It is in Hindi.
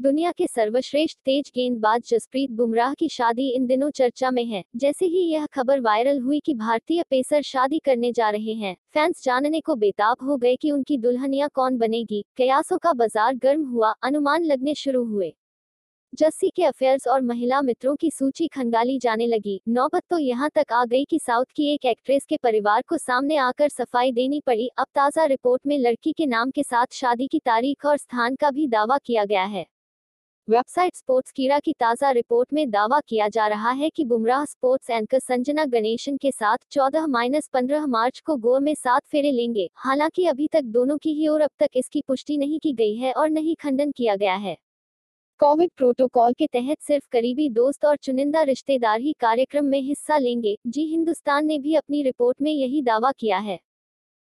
दुनिया के सर्वश्रेष्ठ तेज गेंदबाज जसप्रीत बुमराह की शादी इन दिनों चर्चा में है। जैसे ही यह खबर वायरल हुई कि भारतीय पेसर शादी करने जा रहे हैं, फैंस जानने को बेताब हो गए कि उनकी दुल्हनिया कौन बनेगी। कयासों का बाज़ार गर्म हुआ, अनुमान लगने शुरू हुए। जस्सी के अफेयर्स और महिला मित्रों की सूची खंगाली जाने लगी। नौबत तो यहाँ तक आ गई कि साउथ की एक एक्ट्रेस के परिवार को सामने आकर सफ़ाई देनी पड़ी। अब ताज़ा रिपोर्ट में लड़की के नाम के साथ शादी की तारीख और स्थान का भी दावा किया गया है। वेबसाइट स्पोर्ट्स कीड़ा की ताज़ा रिपोर्ट में दावा किया जा रहा है कि बुमराह स्पोर्ट्स एंकर संजना गणेशन के साथ 14 माइनस पंद्रह मार्च को गोवा में सात फेरे लेंगे। हालाँकि अभी तक दोनों की ही और अब तक इसकी पुष्टि नहीं की गई है और नहीं खंडन किया गया है। कोविड प्रोटोकॉल के तहत सिर्फ़ करीबी दोस्त और चुनिंदा रिश्तेदार ही कार्यक्रम में हिस्सा लेंगे। जी हिंदुस्तान ने भी अपनी रिपोर्ट में यही दावा किया है।